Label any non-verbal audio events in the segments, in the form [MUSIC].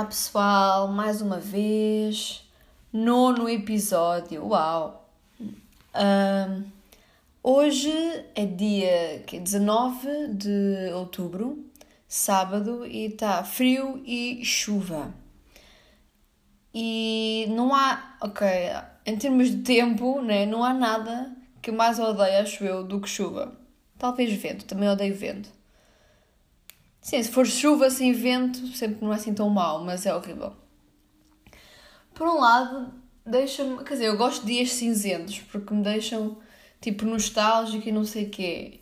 Olá pessoal, mais uma vez, nono episódio, uau! Um, hoje é dia que 19 de outubro, sábado, e está frio e chuva. E não há, ok, em termos de tempo, né, não há nada que mais odeio, acho eu, do que chuva. Talvez vento, também odeio vento. Sim, se for chuva sem vento, sempre não é assim tão mau, mas é horrível. Por um lado, deixa-me. Quer dizer, eu gosto de dias cinzentos porque me deixam tipo nostálgico e não sei o quê.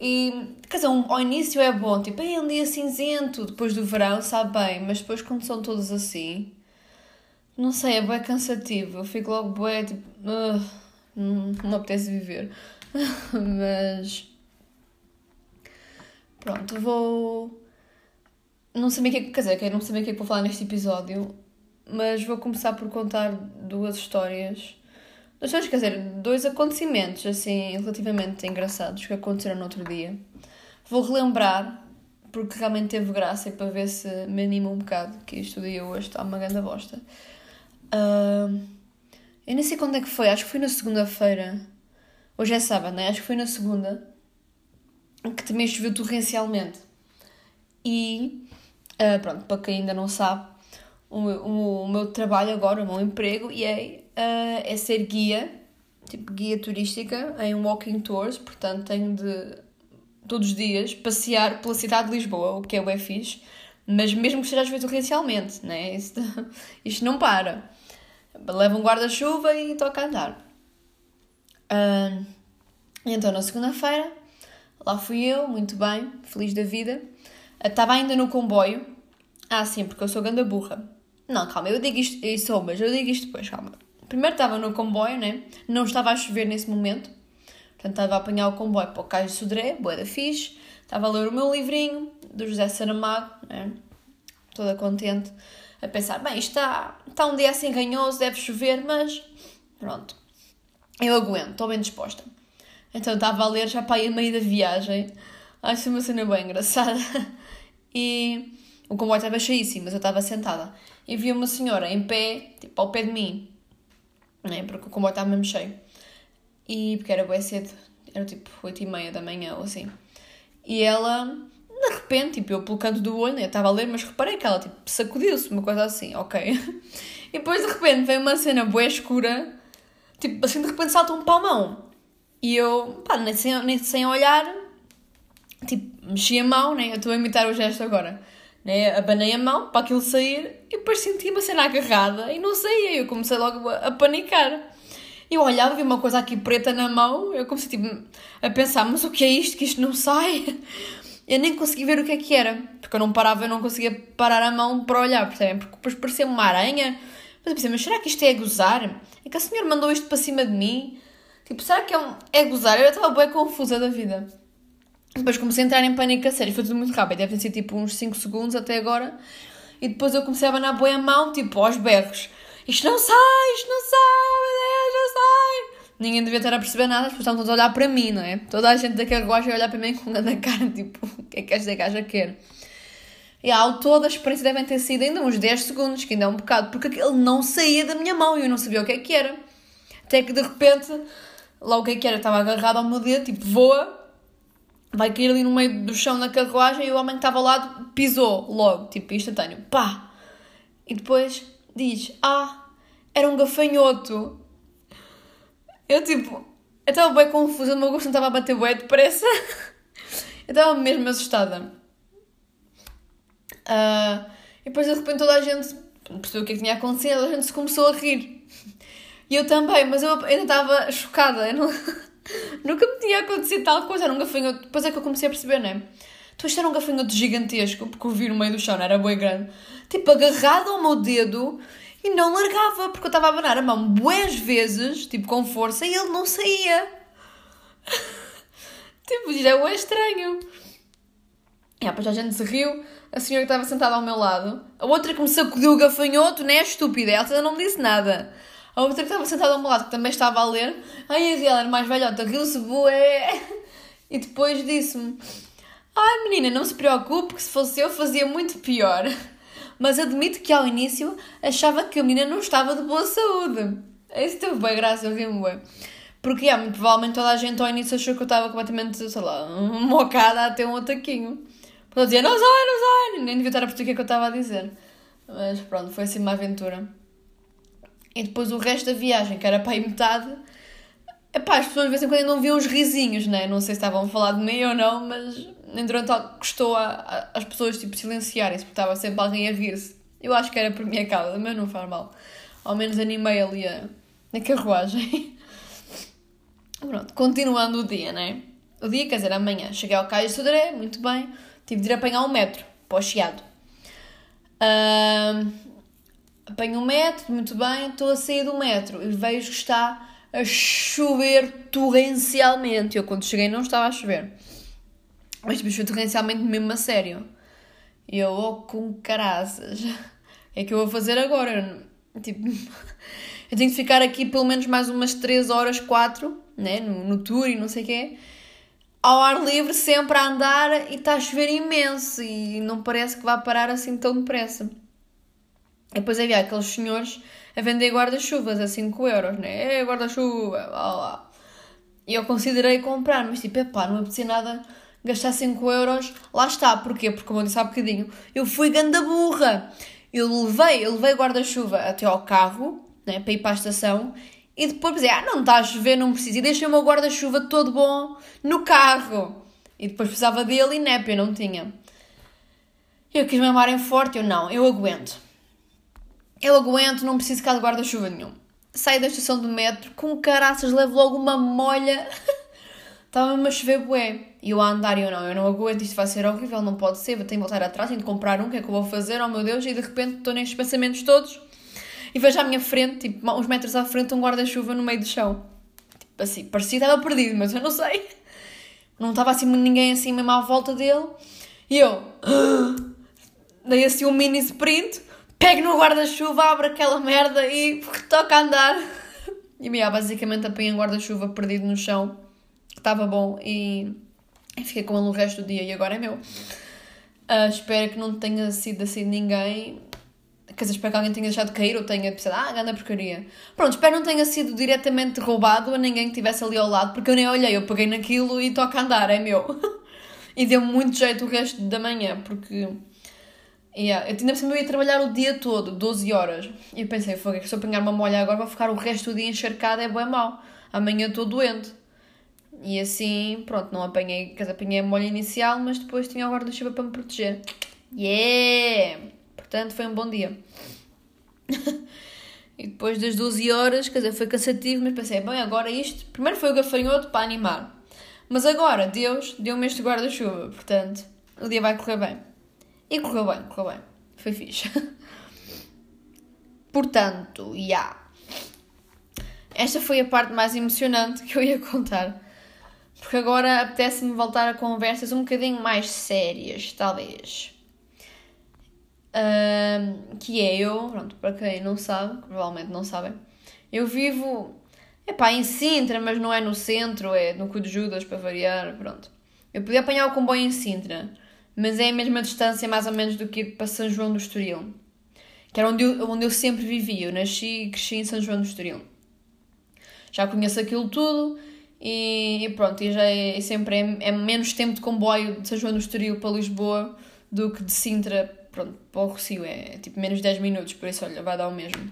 E, quer dizer, um, ao início é bom, tipo, é um dia cinzento, depois do verão, sabe bem, mas depois quando são todos assim, não sei, é bem cansativo. Eu fico logo bem, tipo, uh, não, não apetece viver. [LAUGHS] mas Pronto, vou. Não bem o que é que. Quer dizer, não bem o que é que vou falar neste episódio, mas vou começar por contar duas histórias. Duas histórias, quer dizer, dois acontecimentos, assim, relativamente engraçados que aconteceram no outro dia. Vou relembrar, porque realmente teve graça e para ver se me anima um bocado, que isto dia hoje está uma grande bosta. Uh, eu nem sei quando é que foi, acho que foi na segunda-feira. Hoje é sábado, né? Acho que foi na segunda que também choveu torrencialmente. E, uh, pronto, para quem ainda não sabe, o, o, o, meu trabalho agora, o meu emprego, e é, uh, é ser guia, tipo guia turística em walking tours, portanto tenho de todos os dias passear pela cidade de Lisboa, o que é o fixe, mas mesmo que seja às vezes torrencialmente, né? isto, [LAUGHS] isto não para. Leva um guarda-chuva e toca a andar. Uh, então, na segunda-feira, Lá fui eu, muito bem, feliz da vida. Estava ainda no comboio. Ah, sim, porque eu sou ganda burra. Não, calma, eu digo isto, eu sou, mas eu digo isto depois, calma. Primeiro estava no comboio, né? Não estava a chover nesse momento. Portanto, estava a apanhar o comboio para o Cais de Sodré, boa da fixe. Estava a ler o meu livrinho, do José Saramago, né? Toda contente. A pensar, bem, está, está um dia assim ganhoso, deve chover, mas pronto. Eu aguento, estou bem disposta. Então estava a ler já para ir a meio da viagem. Acho uma cena bem engraçada. E o comboio estava cheíssimo, mas eu estava sentada. E vi uma senhora em pé, tipo ao pé de mim, né? porque o comboio estava mesmo cheio. E porque era bem cedo, era tipo 8 e meia da manhã ou assim. E ela, de repente, tipo, eu pelo canto do olho, né? eu estava a ler, mas reparei que ela tipo sacudiu-se, uma coisa assim, ok. [LAUGHS] E depois de repente veio uma cena boa escura, tipo assim de repente salta um palmão. E eu, pá, nem sem, nem sem olhar, tipo, mexi a mão, né? Eu estou a imitar o gesto agora. Né? Abanei a mão para aquilo sair e depois senti uma cena agarrada e não saía. Eu comecei logo a, panicar. Eu olhava, vi uma coisa aqui preta na mão, eu comecei tipo, a pensar, mas o que é isto? Que isto não sai? [LAUGHS] Eu nem consegui ver o que é que era, porque eu não parava, eu não conseguia parar a mão para olhar, percebem? Porque depois parecia uma aranha. Mas eu pensei, mas será que isto é a gozar? É que a senhora mandou isto para cima de mim? Tipo, será que é, um, é gozar? Eu estava bem confusa da vida. Depois comecei a entrar em pânico a sério, foi tudo muito rápido, deve ter sido tipo uns 5 segundos até agora. E depois eu comecei a abanar bem a mão, tipo, aos berros. Isto não sai, isto não sai, meu Deus, não sai. Ninguém devia estar a perceber nada, as pessoas estavam todos a olhar para mim, não é? Toda a gente daquele gosta olhar para mim com a da cara, [LAUGHS] tipo, o que é que esta gaja quer? E ao todo a experiência devem ter sido ainda uns 10 segundos, que ainda é um bocado, porque aquilo não saía da minha mão e eu não sabia o que é que era. Até que de repente lá o que é que era? Estava agarrado ao meu dedo, tipo, voa, vai cair ali no meio do chão na carruagem e o homem que estava ao lado pisou logo, tipo, instantâneo, pá! E depois diz, ah, era um gafanhoto. Eu, tipo, eu estava bem confusa, o meu gosto não estava a bater bué depressa. [LAUGHS] eu estava mesmo assustada. Uh, e depois, de repente, toda a gente percebeu o que é que tinha acontecido, a gente se começou a rir. E eu também, mas eu ainda estava chocada. Não... [LAUGHS] Nunca me tinha acontecido tal coisa. Era um gafanhoto. Depois é que eu comecei a perceber, não é? Então isto era um gafanhoto gigantesco, porque eu vi no meio do chão, não era bem grande. Tipo, agarrado ao meu dedo e não largava, porque eu estava a abanar a mão boas vezes, tipo, com força, e ele não saía. [LAUGHS] tipo, isto é estranho. E depois a gente se riu, a senhora que estava sentada ao meu lado, a outra que me sacudiu o gafanhoto, não é estúpida, ela não me disse nada. A outra que estava sentada ao meu lado, que também estava a ler, ai, ela era mais velhota, riu-se bué. [LAUGHS] E depois disse-me, ai menina, não se preocupe, que se fosse eu fazia muito pior. [LAUGHS] mas admito que ao início achava que a menina não estava de boa saúde. Isso teve bem graça, eu ri-me bem. Porque, é, muito provavelmente toda a gente ao início achou que eu estava completamente, sei lá, [LAUGHS] mocada a ter um ataquinho. Porque eu dizia, não sai, não sai, nem devia estar a perceber o que é que eu estava a dizer. Mas pronto, foi assim uma aventura. E depois o resto da viagem, que era para aí metade, epá, as pessoas de vez em quando não viam os risinhos, né? Não sei se estavam a falar de mim ou não, mas durante custou a, a, as pessoas tipo, silenciarem-se, porque estava sempre alguém a rir-se. Eu acho que era por minha causa, mas não faz mal. Ao menos animei ali a, a carruagem. [LAUGHS] Pronto, continuando o dia, né? O dia, quer dizer, amanhã. Cheguei ao Cais de Sodré, muito bem. Tive de ir apanhar um metro para o Chiado. Uh, apanho o metro, muito bem. Estou a sair do metro e vejo que está a chover torrencialmente. Eu, quando cheguei, não estava a chover. Mas tipo, choveu torrencialmente mesmo a sério. E eu, oh, com caraças. É que eu vou fazer agora? Tipo, [LAUGHS] eu tenho que ficar aqui pelo menos mais umas 3 horas, 4, né? No, no tour e não sei o quê. Ao ar livre, sempre a andar e está a chover imenso e não parece que vá parar assim tão depressa. E depois havia aqueles senhores a vender guarda-chuvas a 5 euros, né? É guarda-chuva, lá lá. E eu considerei comprar, mas tipo, epá, não apetecia nada gastar 5 euros. Lá está, porquê? Porque, como eu disse há bocadinho, eu fui ganda burra. Eu levei, eu levei guarda-chuva até ao carro, né, para ir para a estação, e depois pensei, ah, não está a chover, não preciso. E deixei o meu guarda-chuva todo bom no carro. E depois precisava dele e népia, não tinha. Eu quis me amarem forte, eu não, eu aguento. Eu aguento, não preciso cá de guarda-chuva nenhum. Saio da estação do metro, com caraças, levo logo uma molha. [LAUGHS] Estava-me a chover bué. E eu a andar e eu não, eu não aguento, isto vai ser horrível, não pode ser, tenho que voltar atrás, tenho de comprar um, o que é que eu vou fazer? Oh meu Deus, e de repente estou nestes pensamentos todos e vejo à minha frente, tipo, uns metros à frente, um guarda-chuva no meio do chão. Tipo assim, parecia que estava perdido, mas eu não sei. [LAUGHS] Não estava assim ninguém assim mesmo à volta dele. E eu [GASPS] dei assim um mini sprint, pego no guarda-chuva, abro aquela merda e toca andar. E me basicamente apanhei um guarda-chuva perdido no chão, que estava bom, e e fiquei com ele o resto do dia e agora é meu. Uh, espero que não tenha sido assim ninguém. Quer dizer, espero que alguém tenha deixado de cair ou tenha pensado, ah, grande porcaria. Pronto, espero que não tenha sido diretamente roubado a ninguém que estivesse ali ao lado, porque eu nem olhei, eu peguei naquilo e toca andar, é meu. [LAUGHS] e deu muito jeito o resto da manhã, porque. Yeah, eu tinha por eu ia trabalhar o dia todo, 12 horas. E eu pensei, foi que se eu apanhar uma molha agora vou ficar o resto do dia encharcada, é bem mau. Amanhã estou doente. E assim, pronto, não apanhei, quer dizer, apanhei a molha inicial, mas depois tinha o guarda-chuva para me proteger. Yeah! Portanto, foi um bom dia. [LAUGHS] e depois das 12 horas, quer dizer, foi cansativo, mas pensei, bem, agora isto. Primeiro foi o gafanhoto para animar. Mas agora, Deus deu-me este guarda-chuva, portanto, o dia vai correr bem. E correu bem, correu bem. Foi fixe. portanto, já. Yeah. Esta foi a parte mais emocionante que eu ia contar porque agora apetece-me voltar a conversas um bocadinho mais sérias, talvez. Que é eu, pronto, para quem não sabe, provavelmente não sabem, eu vivo, é pá, em Sintra, mas não é no centro, é no Cu de Judas, para variar, pronto. Eu podia apanhar o comboio em Sintra, mas é a mesma distância mais ou menos do que ir para São João do Estoril, que era onde eu, onde eu sempre vivi, eu nasci e cresci em São João do Estoril. Já conheço aquilo tudo, e, e pronto, e já é, sempre é, é, menos tempo de comboio de São João do Estoril para Lisboa do que de Sintra pronto, para o Rocio, é, é tipo menos 10 minutos, por isso olha, vai dar o mesmo.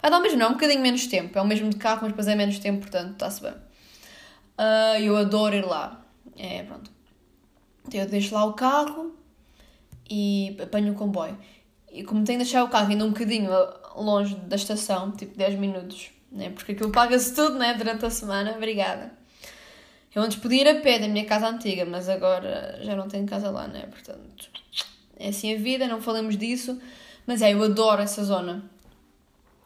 Vai dar o mesmo, não, é um bocadinho menos tempo, é o mesmo de carro, mas depois é menos tempo, portanto está-se bem. Uh, eu adoro ir lá, é pronto. Eu deixo lá o carro e apanho o comboio. E como tenho de deixar o carro ainda um bocadinho longe da estação, tipo 10 minutos, né? porque aquilo paga-se tudo né? durante a semana, obrigada. Eu antes podia ir a pé da minha casa antiga, mas agora já não tenho casa lá, né? Portanto, é assim a vida, não falamos disso. Mas é, eu adoro essa zona.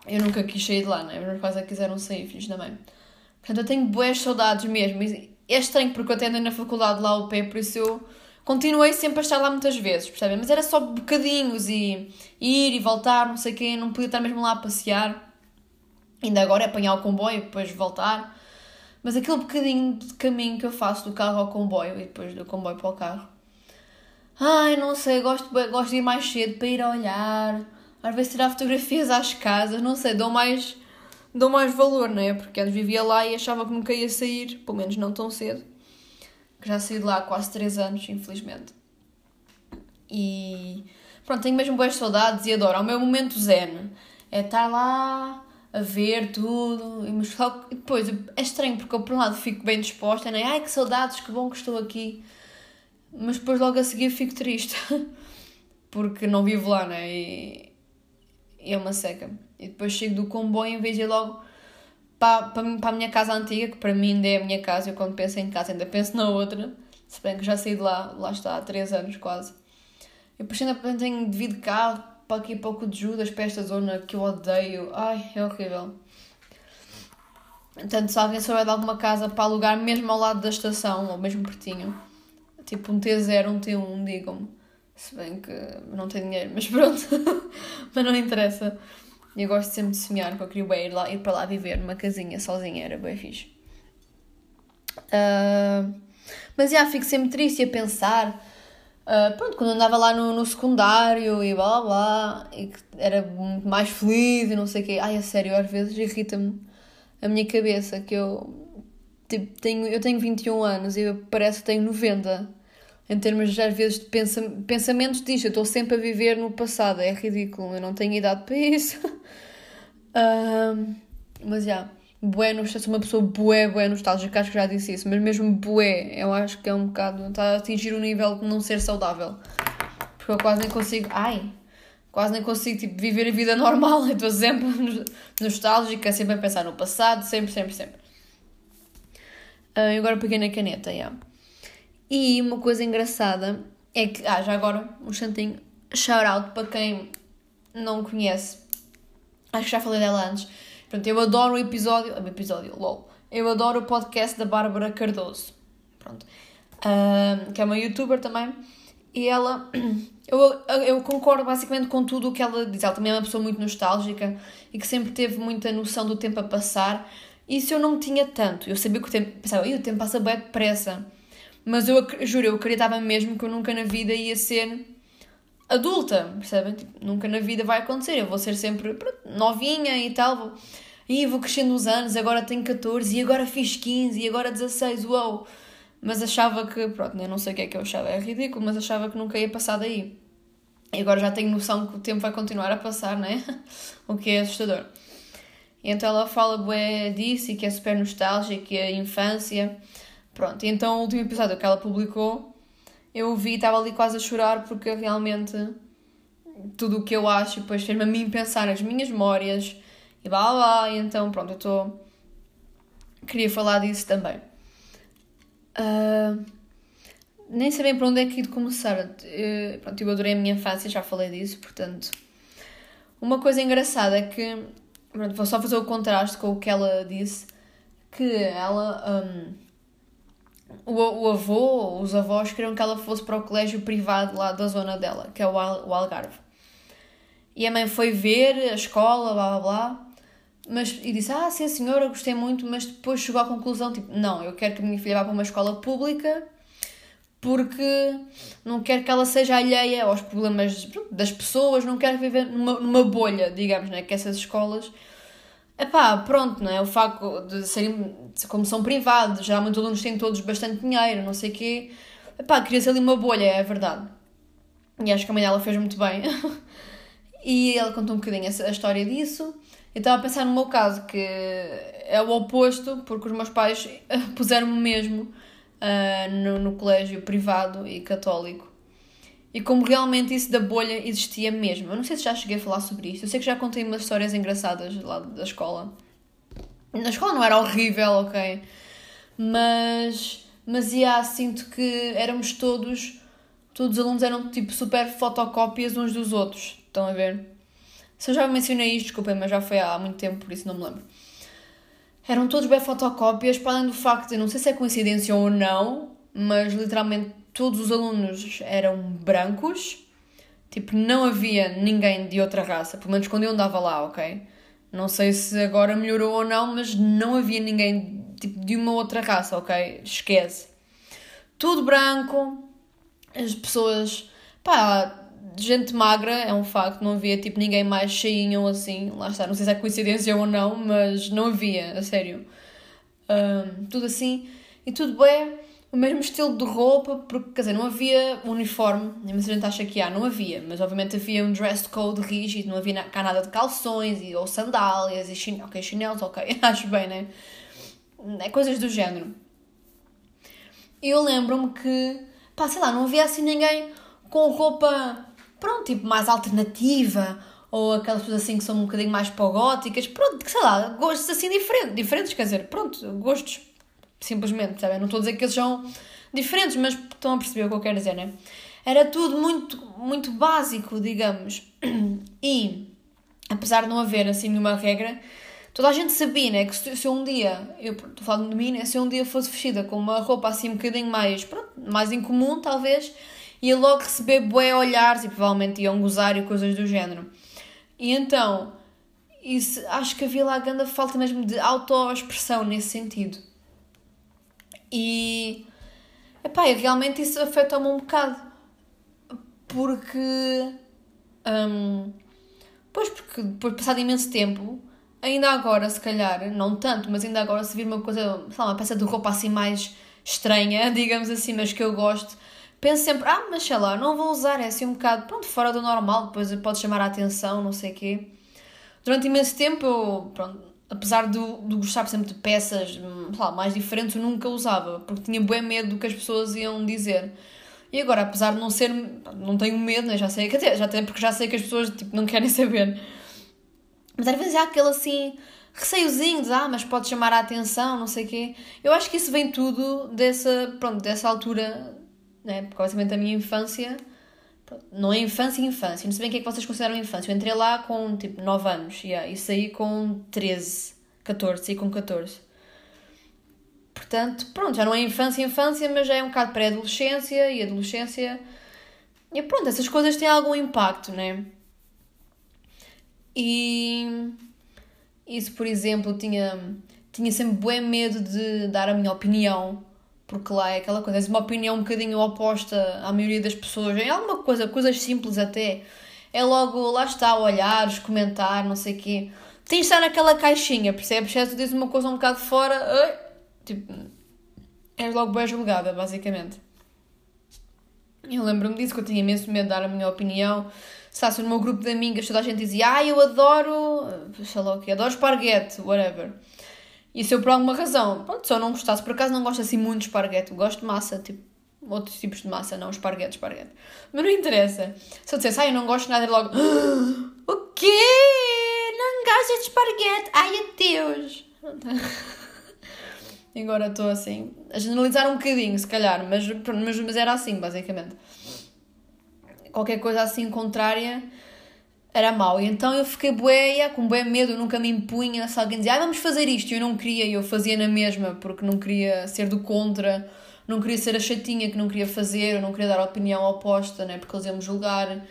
Eu nunca quis sair de lá, né? Meus pais quiseram sair, filhos da mãe. Portanto, eu tenho boas saudades mesmo. É estranho porque eu até andei na faculdade lá ao pé, por isso eu continuei sempre a estar lá muitas vezes, percebem? Mas era só bocadinhos e ir e voltar, não sei o não podia estar mesmo lá a passear. Ainda agora é apanhar o comboio e depois voltar. Mas aquele bocadinho de caminho que eu faço do carro ao comboio e depois do comboio para o carro, Ai, não sei, gosto, gosto de ir mais cedo para ir a olhar, às vezes tirar fotografias às casas, não sei, dou mais, dou mais valor, não é? Porque antes vivia lá e achava que nunca ia sair, pelo menos não tão cedo. Já saí de lá há quase 3 anos, infelizmente. E pronto, tenho mesmo boas saudades e adoro. É o meu momento zen. É estar lá a ver tudo e mostrar. E depois é estranho porque eu, por um lado, fico bem disposta, né? Ai que saudades, que bom que estou aqui. Mas depois, logo a seguir, fico triste [LAUGHS] porque não vivo lá, né? E, e é uma seca. E depois chego do comboio em vez de ir logo para, para, para a minha casa antiga, que para mim ainda é a minha casa. Eu, quando penso em casa, ainda penso na outra. Se bem que já saí de lá, lá está, há 3 anos quase. E depois ainda tenho de vir de carro para aqui pouco de Judas, para esta zona que eu odeio. Ai, é horrível. Portanto, se alguém souber de alguma casa para alugar mesmo ao lado da estação, ou mesmo pertinho, tipo um T0, um T1, digam-me. Se bem que não tenho dinheiro, mas pronto. [LAUGHS] mas não interessa. Eu gosto sempre de sonhar, que eu queria ir, lá, ir para lá viver numa casinha sozinha, era bem fixe. Uh, mas já, fico sempre triste a pensar Uh, pronto, quando andava lá no, no secundário e blá blá e que era mais feliz e não sei o quê. Ai, a sério, às vezes irrita-me a minha cabeça que eu tipo, tenho, eu tenho 21 anos e parece que tenho 90 em termos às vezes de pensa, pensamentos disto. Eu estou sempre a viver no passado, é ridículo, eu não tenho idade para isso. [LAUGHS] uh, mas já. Yeah bué, sou uma pessoa bué, bué nostálgica, acho que já disse isso, mas mesmo bué, eu acho que é um bocado, está a atingir um nível de não ser saudável. Porque eu quase nem consigo, ai, quase nem consigo, tipo, viver a vida [LAUGHS] normal, eu estou sempre nostálgica, sempre a pensar no passado, sempre, sempre, sempre. Uh, agora peguei na caneta, yeah. E uma coisa engraçada é que, ah, já agora, um chantinho, shout out para quem não conhece, acho que já falei dela antes, Portanto, eu adoro o episódio. O episódio, lol. Eu adoro o podcast da Bárbara Cardoso. Pronto. Uh, que é uma youtuber também. E ela. [CLEARS THROAT] Eu, eu concordo basicamente com tudo o que ela diz. Ela também é uma pessoa muito nostálgica e que sempre teve muita noção do tempo a passar. Isso eu não tinha tanto. Eu sabia que o tempo. Pensava, o tempo passa bem depressa. Mas eu juro, eu acreditava mesmo que eu nunca na vida ia ser adulta, percebem? Tipo, nunca na vida vai acontecer. Eu vou ser sempre pronto, novinha e tal. Vou, e vou crescendo os anos, agora tenho 14 e agora fiz 15 e agora 16, uau! Mas achava que, pronto, eu não sei o que é que eu achava, é ridículo, mas achava que nunca ia passar daí. E agora já tenho noção que o tempo vai continuar a passar, né? [LAUGHS] o que é assustador. E então ela fala bué disso e que é super nostálgica, que é a infância. Pronto, e então o último episódio que ela publicou eu vi e estava ali quase a chorar porque realmente tudo o que eu acho depois fez-me a mim pensar nas minhas memórias e blá blá, e então pronto, eu estou. Queria falar disso também. Uh, nem sei bem para onde é que de começar. Uh, pronto, eu adorei a minha infância, já falei disso, portanto. Uma coisa engraçada é que. Pronto, vou só fazer o contraste com o que ela disse. Que ela. Um, o, o avô, os avós queriam que ela fosse para o colégio privado lá da zona dela, que é o, Al, o Algarve. E a mãe foi ver a escola, blá blá blá, mas, e disse: Ah, sim, senhora, gostei muito, mas depois chegou à conclusão: tipo, não, eu quero que a minha filha vá para uma escola pública porque não quero que ela seja alheia aos problemas das pessoas, não quero viver numa, numa bolha, digamos, né? que essas escolas Epá, pronto, não é? O facto de serem, como são privados, geralmente os alunos têm todos bastante dinheiro, não sei o quê. Epá, queria-se ali uma bolha, é verdade. E acho que a mãe dela fez muito bem. [LAUGHS] e ela contou um bocadinho a história disso. Eu estava a pensar no meu caso, que é o oposto, porque os meus pais [LAUGHS] puseram-me mesmo uh, no, no colégio privado e católico e como realmente isso da bolha existia mesmo. Eu não sei se já cheguei a falar sobre isto. Eu sei que já contei umas histórias engraçadas lá da escola. Na escola não era horrível, ok? Mas, mas yeah, sinto que éramos todos, todos os alunos eram tipo super fotocópias uns dos outros. Estão a ver? Se eu já mencionei isto, desculpem, mas já foi há muito tempo, por isso não me lembro. Eram todos bem fotocópias, para além do facto, eu não sei se é coincidência ou não, mas literalmente todos os alunos eram brancos, tipo, não havia ninguém de outra raça, pelo menos quando eu andava lá, ok? Não sei se agora melhorou ou não, mas não havia ninguém tipo, de uma outra raça, ok? Esquece. Tudo branco, as pessoas, pá, gente magra, é um facto, não havia tipo ninguém mais cheinho assim, lá está, não sei se é coincidência ou não, mas não havia, a sério. Um, tudo assim, e tudo bem, o mesmo estilo de roupa, porque, quer dizer, não havia uniforme, nem a gente acha que há, não havia, mas obviamente havia um dress code rígido, não havia cá nada de calções e, ou sandálias e chin ok, chinelos, ok, [LAUGHS] acho bem, né? É coisas do género. Eu lembro-me que, pá, sei lá, não havia assim ninguém com roupa, pronto, tipo, mais alternativa, ou aquelas pessoas assim que são um bocadinho mais pogóticas, pronto, sei lá, gostos assim diferentes, diferentes, quer dizer, pronto, gostos simplesmente, sabe? Não estou a dizer que eles são diferentes, mas estão a perceber o que eu quero dizer, né? Era tudo muito, muito básico, digamos. [CLEARS THROAT] E, apesar de não haver assim nenhuma regra, toda a gente sabia, né? Que se, se um dia, eu estou falando de mim, né? Se um dia fosse vestida com uma roupa assim um bocadinho mais, pronto, mais incomum, talvez, ia logo receber bué olhares e provavelmente iam gozar e coisas do género. E então, isso, acho que havia lá grande falta mesmo de autoexpressão nesse sentido. E epá, realmente isso afeta-me um bocado. Porque. Um, pois, porque depois de passado imenso tempo, ainda agora, se calhar, não tanto, mas ainda agora, se vir uma coisa, sei lá, uma peça de roupa assim mais estranha, [LAUGHS] digamos assim, mas que eu gosto, penso sempre, ah, mas sei lá, não vou usar, é assim um bocado, pronto, fora do normal, depois pode chamar a atenção, não sei o quê. Durante imenso tempo eu, pronto, apesar de, de gostar, exemplo, de peças lá, mais diferentes, eu nunca usava, porque tinha bem medo do que as pessoas iam dizer. E agora, apesar de não ser, não tenho medo, né? já sei, quer dizer, já tenho porque já sei que as pessoas tipo, não querem [LAUGHS] saber. Mas às vezes há aquele assim, receiozinho de, ah, mas pode chamar a atenção, não sei o quê. Eu acho que isso vem tudo dessa, pronto, dessa altura, né? Porque basicamente a minha infância, não é infância, infância. Não sei bem o que é que vocês consideram infância. Eu entrei lá com tipo 9 anos yeah, e saí com 13, 14, saí com 14. Portanto, pronto, já não é infância, infância, mas já é um bocado pré-adolescência e adolescência. E pronto, essas coisas têm algum impacto, né? E isso, por exemplo, tinha, tinha sempre bem medo de dar a minha opinião porque lá é aquela coisa, é uma opinião um bocadinho oposta à maioria das pessoas, em alguma coisa, coisas simples até, é logo, lá está, olhar, comentar, não sei o quê. Tens de estar naquela caixinha, percebes? Se tu dizes uma coisa um bocado fora, tipo, és logo bem julgada, basicamente. Eu lembro-me disso, que eu tinha imenso medo de dar a minha opinião. Fosse no meu grupo de amigas, toda a gente dizia, ah, eu adoro, sei lá o quê, adoro esparguete, whatever. E se eu por alguma razão, pronto, eu não gostasse, por acaso não gosto assim muito de esparguete, gosto de massa, tipo, outros tipos de massa, não esparguete, esparguete. Mas não interessa. Se eu dissesse, ah, eu não gosto nada, logo, ah, o quê? Não gosto de esparguete? Ai, adeus. e agora estou assim, a generalizar um bocadinho, se calhar, mas, mas, mas era assim, basicamente. Qualquer coisa assim contrária era mau. E então eu fiquei bué, com bué medo, eu nunca me impunha. Se alguém dizia, ah, vamos fazer isto, eu não queria, e eu fazia na mesma, porque não queria ser do contra, não queria ser a chatinha que não queria fazer, eu não queria dar a opinião oposta, né, porque eles iam me julgar.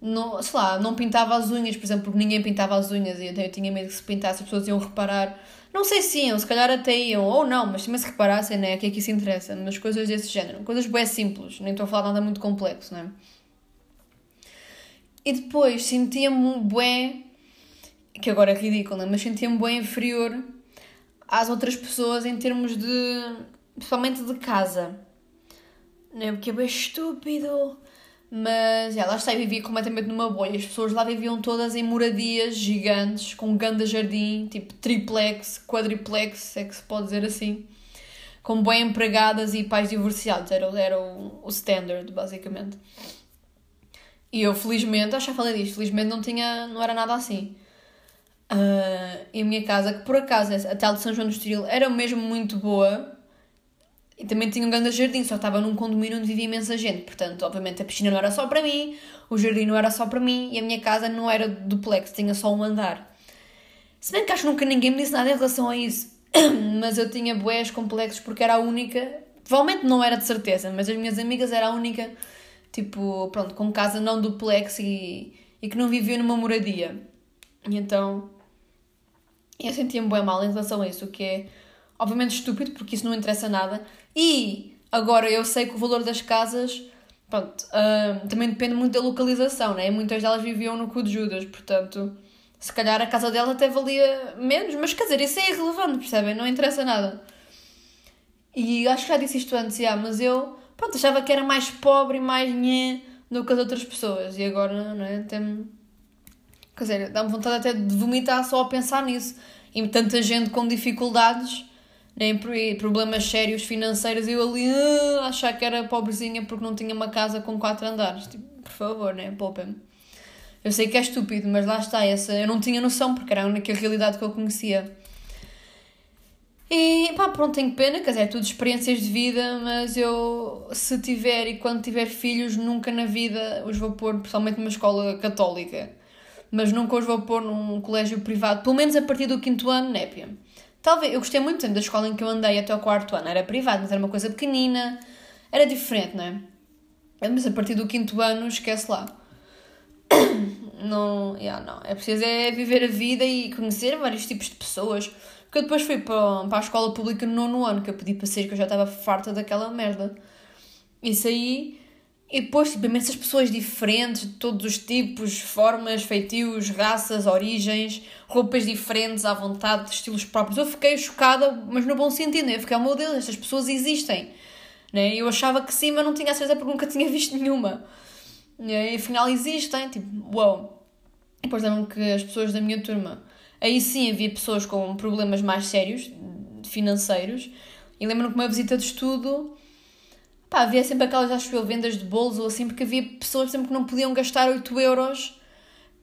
Não, sei lá, não pintava as unhas, por exemplo, porque ninguém pintava as unhas, e então eu tinha medo que se pintasse as pessoas iam reparar. Não sei se iam, se calhar até iam, ou não, mas também se reparassem, né, que é que isso interessa, mas coisas desse género, coisas bué simples, nem estou a falar nada muito complexo, né. E depois sentia-me bué, que agora é ridículo, né? mas sentia-me bué inferior às outras pessoas em termos de. principalmente de casa. Né? Porque é bem estúpido. Mas já, lá está, eu vivia completamente numa bolha. As pessoas lá viviam todas em moradias gigantes, com grande jardim, tipo triplex, quadriplex, é que se pode dizer assim. Com bem empregadas e pais divorciados. Era, era o, o standard, basicamente. E eu, felizmente, acho que já falei disto, felizmente não tinha, não era nada assim. Uh, e a minha casa, que por acaso, a tal de São João do Estoril, era mesmo muito boa. E também tinha um grande jardim, só estava num condomínio onde vivia imensa gente. Portanto, obviamente, a piscina não era só para mim, o jardim não era só para mim e a minha casa não era duplex, tinha só um andar. Se bem que acho que nunca ninguém me disse nada em relação a isso, [COUGHS] mas eu tinha boés complexos porque era a única, provavelmente não era de certeza, mas as minhas amigas era a única tipo, pronto, com casa não duplex e, e que não vivia numa moradia. E então eu sentia-me bem mal em relação a isso, o que é obviamente estúpido, porque isso não interessa nada. E agora eu sei que o valor das casas pronto, uh, também depende muito da localização, né? Muitas delas viviam no cu de Judas, portanto, se calhar a casa delas até valia menos, mas quer dizer, isso é irrelevante, percebem? Não interessa nada. E acho que já disse isto antes, já, mas eu, pronto, achava que era mais pobre e mais nhé do que as outras pessoas, e agora, não é? Tem... Quer dizer, dá-me vontade até de vomitar só a pensar nisso. E tanta gente com dificuldades nem problemas sérios financeiros e eu ali uh, achar que era pobrezinha porque não tinha uma casa com quatro andares. Tipo, por favor, né? Poupem-me. Eu sei que é estúpido, mas lá está, essa eu não tinha noção porque era a única realidade que eu conhecia. E pá, pronto, tenho pena, quer dizer, é tudo experiências de vida, mas eu, se tiver e quando tiver filhos, nunca na vida os vou pôr, principalmente numa escola católica, mas nunca os vou pôr num colégio privado, pelo menos a partir do quinto ano, népia. Talvez, eu gostei muito da escola em que eu andei até o quarto ano, era privado, mas era uma coisa pequenina, era diferente, não é? Mas a partir do quinto ano, esquece lá. [COUGHS] Não, yeah, não. É preciso é viver a vida e conhecer vários tipos de pessoas. Porque eu depois fui para, para a escola pública no nono ano, que eu pedi para ser, que eu já estava farta daquela merda. Isso aí e depois, tipo, imensas pessoas diferentes, de todos os tipos, formas, feitios, raças, origens, roupas diferentes, à vontade, estilos próprios. Eu fiquei chocada, mas no bom sentido, né? Eu fiquei, oh meu Deus, estas pessoas existem. Né? Eu achava que sim, mas não tinha a certeza porque nunca tinha [LAUGHS] visto nenhuma. E afinal existem, tipo, uau. Wow. Depois lembro que as pessoas da minha turma, aí sim havia pessoas com problemas mais sérios, financeiros, e lembro-me que uma visita de estudo Pá, havia sempre aquelas, acho eu, vendas de bolos ou assim, porque havia pessoas sempre que não podiam gastar 8 euros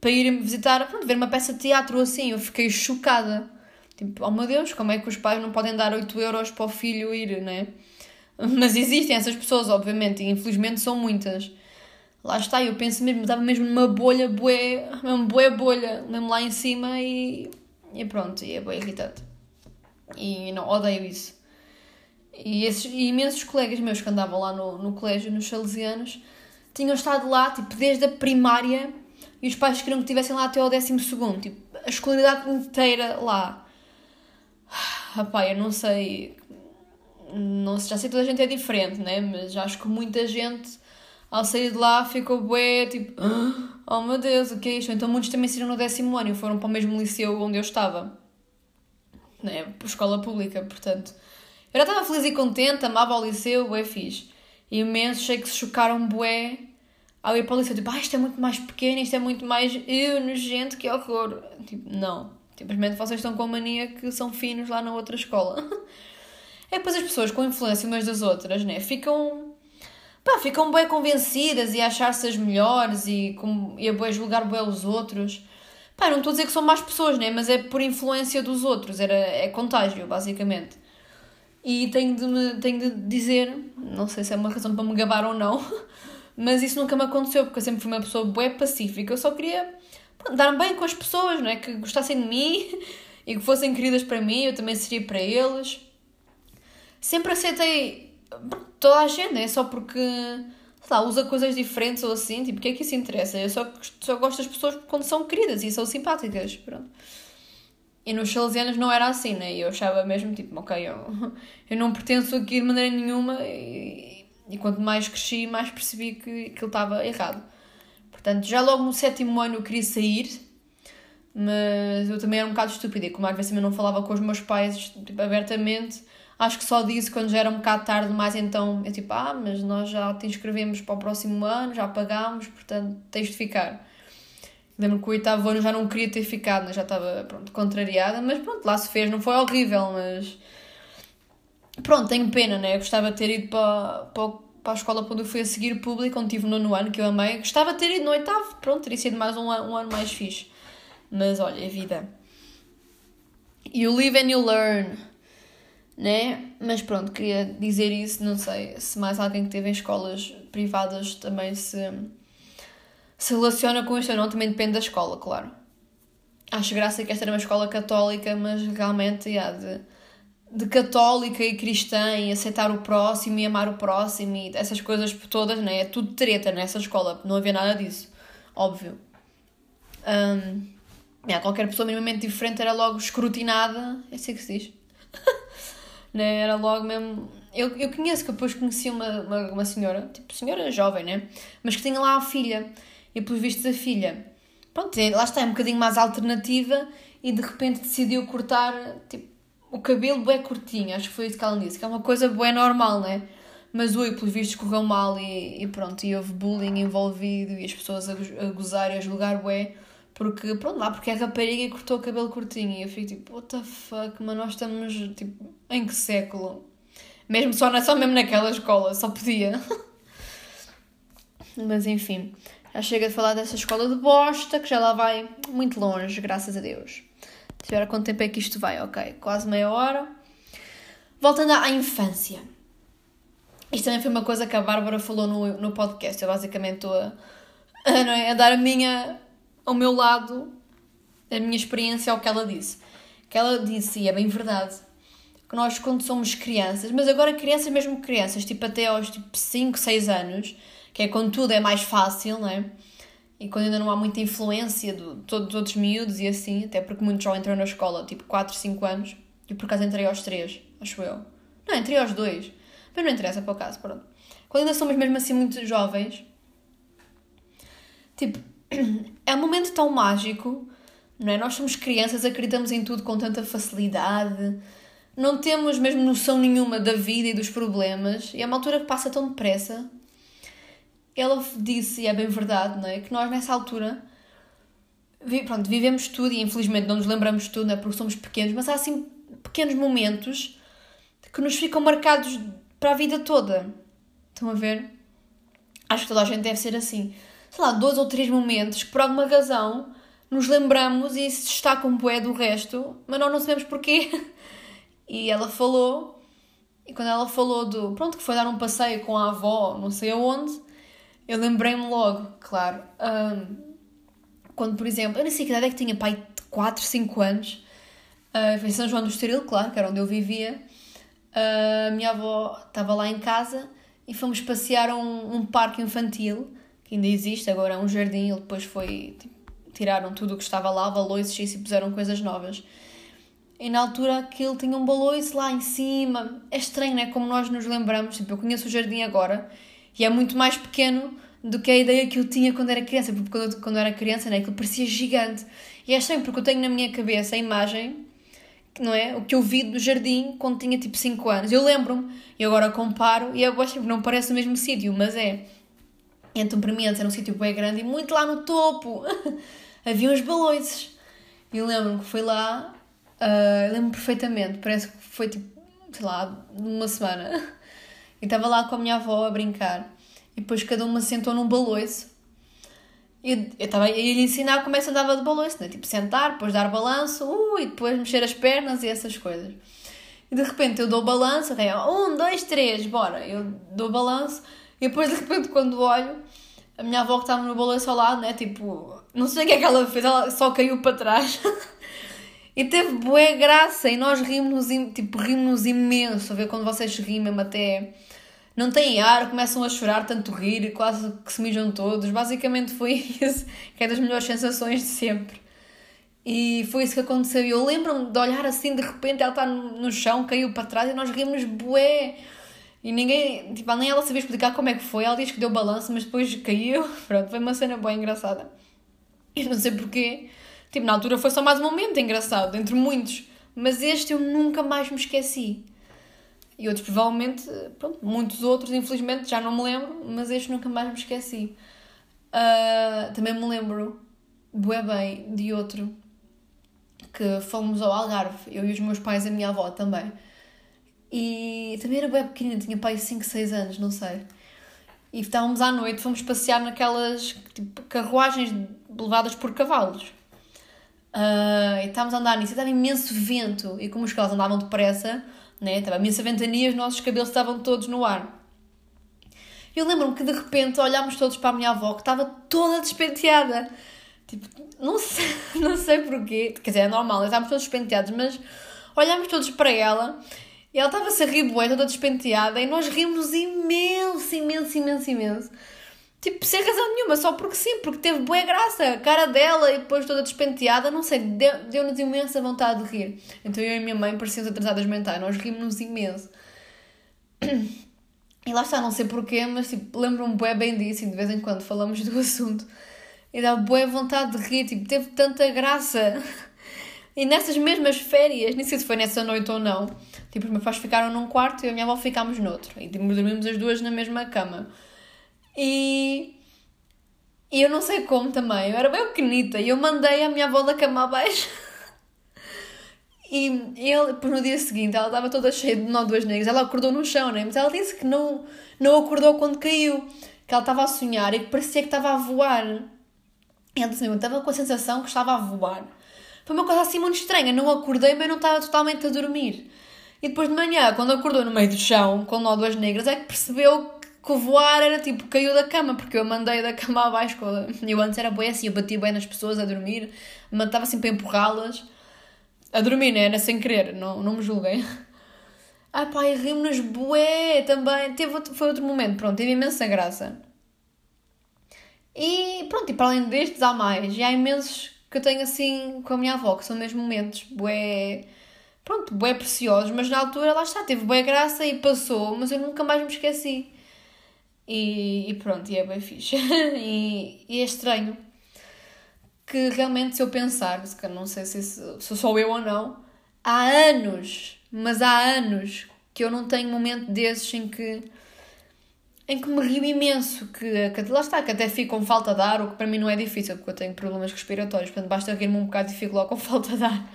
para ir visitar, pronto, ver uma peça de teatro ou assim. Eu fiquei chocada. Tipo, oh meu Deus, como é que os pais não podem dar 8 euros para o filho ir, né? Mas existem essas pessoas, obviamente, e infelizmente são muitas. Lá está, eu penso mesmo, estava mesmo numa bolha, bué, mesmo bué bolha, mesmo lá em cima e, e pronto, e é bem irritante. E não, odeio isso. E esses e imensos colegas meus que andavam lá no, no colégio, nos salesianos, tinham estado lá, tipo, desde a primária e os pais queriam que estivessem lá até ao décimo segundo, tipo, a escolaridade inteira lá. Pá, eu não sei, não sei, já sei toda a gente é diferente, né? Mas acho que muita gente, ao sair de lá, ficou bué, tipo, oh meu Deus, o que é isto? Então muitos também saíram no décimo ano e foram para o mesmo liceu onde eu estava, né? Escola pública, portanto eu já estava feliz e contente, amava o liceu, bué fixe. E imensos sei que se chocaram bué ao ir para o liceu. Tipo, ah, isto é muito mais pequeno, isto é muito mais eu, nojento, que horror. Tipo, não. Simplesmente vocês estão com a mania que são finos lá na outra escola. [LAUGHS] É depois as pessoas com influência umas das outras, né? Ficam. Pá, ficam bem convencidas e achar-se as melhores e, com, e a bem julgar bem os outros. Pá, não estou a dizer que são más pessoas, né? Mas é por influência dos outros. Era, é contágio, basicamente. E tenho de, me, tenho de dizer, não sei se é uma razão para me gabar ou não, [LAUGHS] mas isso nunca me aconteceu, porque eu sempre fui uma pessoa bué pacífica. Eu só queria dar-me bem com as pessoas, não é? Que gostassem de mim [LAUGHS] e que fossem queridas para mim, eu também seria para eles. Sempre aceitei toda a gente, é só porque, sei lá, usa coisas diferentes ou assim, tipo, o que é que isso interessa? Eu só, só gosto das pessoas quando são queridas e são simpáticas, pronto. E nos salesianos não era assim, né? Eu achava mesmo, tipo, ok, eu, [LAUGHS] eu não pertenço aqui de maneira nenhuma e, e quanto mais cresci, mais percebi que aquilo estava errado. Portanto, já logo no sétimo ano eu queria sair, mas eu também era um bocado estúpida e como às vezes também não falava com os meus pais tipo, abertamente, acho que só disse quando já era um bocado tarde mais então eu tipo, ah, mas nós já te inscrevemos para o próximo ano, já pagámos, portanto tens de ficar. Lembro que o oitavo ano já não queria ter ficado, né? já estava pronto, contrariada, mas pronto, lá se fez, não foi horrível, mas pronto, tenho pena, né? Eu gostava de ter ido para, para, para a escola quando eu fui a seguir público, onde tive no nono ano, que eu amei. Gostava de ter ido no oitavo, pronto, teria sido mais um, um ano mais fixe. Mas olha, é vida. You live and you learn, né? Mas pronto, queria dizer isso, não sei se mais alguém que teve em escolas privadas também se se relaciona com isto ou não também depende da escola, claro. Acho graça que esta era uma escola católica, mas realmente, yeah, de, de católica e cristã e aceitar o próximo e amar o próximo e essas coisas todas, né? É tudo treta nessa escola, não havia nada disso, óbvio. Um, yeah, qualquer pessoa minimamente diferente era logo escrutinada, é assim que se diz. [LAUGHS] né? Era logo mesmo eu, eu conheço que depois conheci uma, uma, uma, senhora, tipo senhora jovem, né? Mas que tinha lá a filha. E pelos vistos a filha, pronto, lá está, é um bocadinho mais alternativa e de repente decidiu cortar, tipo, o cabelo bem curtinho. Acho que foi isso que ela disse, que é uma coisa bem normal, né? Mas ui, pelos vistos correu mal e, e pronto, e houve bullying envolvido e as pessoas a gozar e a julgar bué. Porque, pronto, lá porque é rapariga e cortou o cabelo curtinho. E eu fico tipo, what the fuck, mas nós estamos, tipo, em que século? Mesmo só, só mesmo naquela escola, só podia. [LAUGHS] Mas enfim, já chega de falar dessa escola de bosta, que já lá vai muito longe, graças a Deus. Se quanto tempo é que isto vai, ok, quase meia hora. Voltando à infância. Isto também foi uma coisa que a Bárbara falou no, no podcast. Eu basicamente estou a, [LAUGHS] a, é, a dar a minha, ao meu lado, a minha experiência ao que ela disse. Que ela disse, e é bem verdade, que nós quando somos crianças, mas agora crianças mesmo crianças, tipo até aos tipo 5, 6 anos, que é quando tudo é mais fácil, não é? E quando ainda não há muita influência de todos os outros miúdos e assim, até porque muitos já entram na escola, tipo 4, 5 anos, e por acaso entrei aos 3, acho eu. Não, entrei aos 2, mas não interessa para o caso, pronto. Quando ainda somos mesmo assim muito jovens, tipo, é um momento tão mágico, não é? Nós somos crianças, acreditamos em tudo com tanta facilidade, não temos mesmo noção nenhuma da vida e dos problemas, e é uma altura que passa tão depressa. Ela disse, e é bem verdade, não é? Que nós nessa altura pronto, vivemos tudo e infelizmente não nos lembramos tudo, não é? Porque somos pequenos, mas há assim pequenos momentos que nos ficam marcados para a vida toda. Estão a ver? Acho que toda a gente deve ser assim. Sei lá, dois ou três momentos que por alguma razão nos lembramos e se destacam um bué do resto, mas nós não sabemos porquê. [LAUGHS] E ela falou, e quando ela falou do, pronto, que foi dar um passeio com a avó, não sei aonde, eu lembrei-me logo, claro, um, quando, por exemplo, eu nem sei que idade é que tinha, pai, de 4, 5 anos, uh, foi em São João do Estoril, claro, que era onde eu vivia, uh, a minha avó estava lá em casa e fomos passear um, um parque infantil, ainda existe, agora é um jardim, ele depois foi, tipo, tiraram tudo o que estava lá, valores e puseram coisas novas. E na altura aquilo tinha um baloiço lá em cima. É estranho, não é? Como nós nos lembramos. Tipo, eu conheço o jardim agora e é muito mais pequeno do que a ideia que eu tinha quando era criança. Porque quando, quando eu era criança, né, aquilo parecia gigante. E é estranho porque eu tenho na minha cabeça a imagem, não é? O que eu vi do jardim quando tinha tipo 5 anos. Eu lembro-me e agora comparo e eu acho que não parece o mesmo sítio, mas é. Então, para mim, antes era um sítio bem grande e muito lá no topo [LAUGHS] havia uns baloiços. E lembro-me que fui lá Uh, lembro perfeitamente, parece que foi tipo, sei lá, uma semana. [LAUGHS] E estava lá com a minha avó a brincar. E depois cada uma sentou num baloiço. E eu estava a lhe ensinar como é que se andava de baloiço, né? Tipo, sentar, depois dar balanço, uh, e depois mexer as pernas e essas coisas. E de repente eu dou balanço, um, dois, três, bora. Eu dou balanço. E depois de repente quando olho, a minha avó que estava no balanço ao lado, né? Tipo, não sei o que é que ela fez, ela só caiu para trás. [LAUGHS] E teve boa graça e nós rimos, tipo, rimos imenso. A ver quando vocês riem mesmo até não têm ar, começam a chorar, tanto rir, quase que se mijam todos. Basicamente foi [LAUGHS] isso, que é das melhores sensações de sempre. E foi isso que aconteceu. Eu lembro-me de olhar assim, de repente ela está no chão, caiu para trás e nós rimos bué. E ninguém, tipo, nem ela sabia explicar como é que foi. Ela diz que deu balanço, mas depois caiu. [LAUGHS] Pronto, foi uma cena bem engraçada. E não sei porquê. Tipo, na altura foi só mais um momento engraçado, entre muitos. Mas este eu nunca mais me esqueci. E outros, provavelmente, pronto, muitos outros, infelizmente, já não me lembro, mas este nunca mais me esqueci. Uh, também me lembro, bué bem, de outro, que fomos ao Algarve, eu e os meus pais e a minha avó também. E também era bem pequenina, tinha pai 5, 6 anos, não sei. E estávamos à noite, fomos passear naquelas tipo, carruagens levadas por cavalos. Uh, e estávamos a andar nisso, e estava imenso vento, e como os carros andavam depressa, né, estava imensa ventania, os nossos cabelos estavam todos no ar. Eu lembro-me que de repente olhámos todos para a minha avó, que estava toda despenteada. Tipo, não sei, [LAUGHS] não sei porquê, quer dizer, é normal, estávamos todos despenteados, mas olhámos todos para ela e ela estava-se a rir bué, toda despenteada, e nós rimos imenso, imenso, imenso, imenso. Tipo, sem razão nenhuma, só porque sim, porque teve boa graça. A cara dela e depois toda despenteada, não sei, deu-nos imensa vontade de rir. Então eu e minha mãe pareciam atrasadas mentais, nós rimos-nos imenso. E lá está, não sei porquê, mas tipo, lembro-me bué bem disso e de vez em quando falamos do [LAUGHS] assunto. E dá bué vontade de rir, tipo, teve tanta graça. [LAUGHS] E nessas mesmas férias, nem sei se foi nessa noite ou não, tipo, os meus pais ficaram num quarto e a minha avó ficámos noutro. E tipo, dormimos as duas na mesma cama. E... E eu não sei como também, eu era bem pequenita e eu mandei a minha avó da cama abaixo. [LAUGHS] E ele, depois no dia seguinte, ela estava toda cheia de nódoas negras, ela acordou no chão, né? Mas ela disse que não, não acordou quando caiu, que ela estava a sonhar e que parecia que estava a voar. E ela disse, eu estava com a sensação que estava a voar. Foi uma coisa assim muito estranha, não acordei, mas não estava totalmente a dormir. E depois de manhã, quando acordou no meio do chão, com nódoas negras, é que percebeu que o voar era tipo, caiu da cama, porque eu mandei da cama [LAUGHS] abaixo. Eu antes era bem assim, eu batia bem nas pessoas a dormir, estava sempre a empurrá-las a dormir, né? Era sem querer, não, não me julguem. Ai [LAUGHS] pá, e rimos-nos bué também. Teve, foi outro momento, pronto, teve imensa graça. E pronto, e para além destes há mais. E há imensos que eu tenho assim com a minha avó, que são mesmo momentos bué, pronto, bué preciosos, mas na altura lá está, teve bué graça e passou, mas eu nunca mais me esqueci. E, e pronto, e é bem fixe. [LAUGHS] e, e é estranho que realmente, se eu pensar, não sei se, se sou eu ou não, há anos, mas há anos que eu não tenho um momento desses em que em que me rio imenso, que, que lá está, que até fico com falta de ar, o que para mim não é difícil, porque eu tenho problemas respiratórios, portanto basta rir-me um bocado e fico logo com [LAUGHS] falta de ar.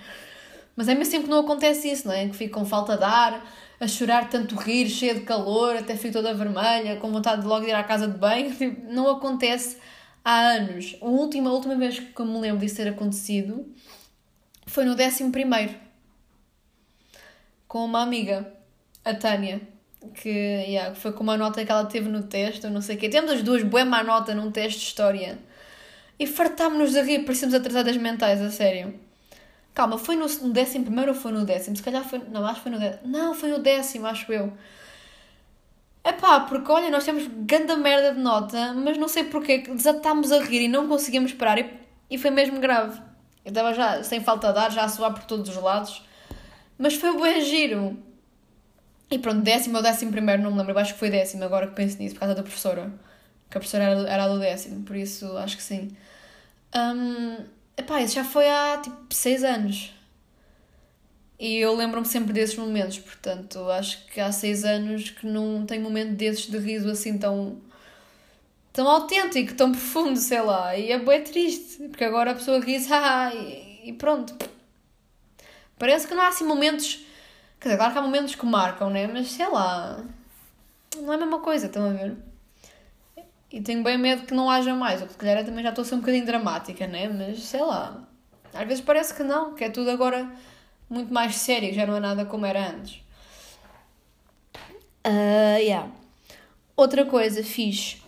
Mas é mesmo que não acontece isso, não é? Que fico com falta de ar, a chorar tanto rir, cheia de calor, até fico toda vermelha, com vontade de logo ir à casa de banho. [LAUGHS] Tipo, não acontece há anos. A última, a última vez que me lembro disso ter acontecido foi no décimo primeiro. Com uma amiga, a Tânia, que yeah, foi com uma nota que ela teve no teste, não sei o quê. Temos as duas, boa má nota num teste de história. E fartámos-nos a rir, parecíamos atrasadas mentais, a sério. Calma, foi no, no décimo primeiro ou foi no décimo? Se calhar foi. Não, acho que foi no décimo. Não, foi no décimo, acho eu. É pá, porque olha, nós temos ganda merda de nota, mas não sei porque desatámos a rir e não conseguimos parar e, e foi mesmo grave. Eu estava já sem falta de ar, já a suar por todos os lados, mas foi bem giro. E pronto, décimo ou décimo primeiro, não me lembro, acho que foi décimo agora que penso nisso, por causa da professora. Que a professora era, era do décimo, por isso acho que sim. Um, epá, isso já foi há tipo 6 anos. E eu lembro-me sempre desses momentos, portanto, acho que há seis anos que não tenho momento desses de riso assim tão. tão autêntico, tão profundo, sei lá. E é bem triste, porque agora a pessoa ri [LAUGHS] ah, e, e pronto. Parece que não há assim momentos. Quer dizer, claro que há momentos que marcam, né? Mas sei lá. Não é a mesma coisa, estão a ver? E tenho bem medo que não haja mais. Ou se calhar também já estou a ser um bocadinho dramática, né? Mas sei lá. Às vezes parece que não, que é tudo agora muito mais sério, já não é nada como era antes. Uh, yeah. Outra coisa fixe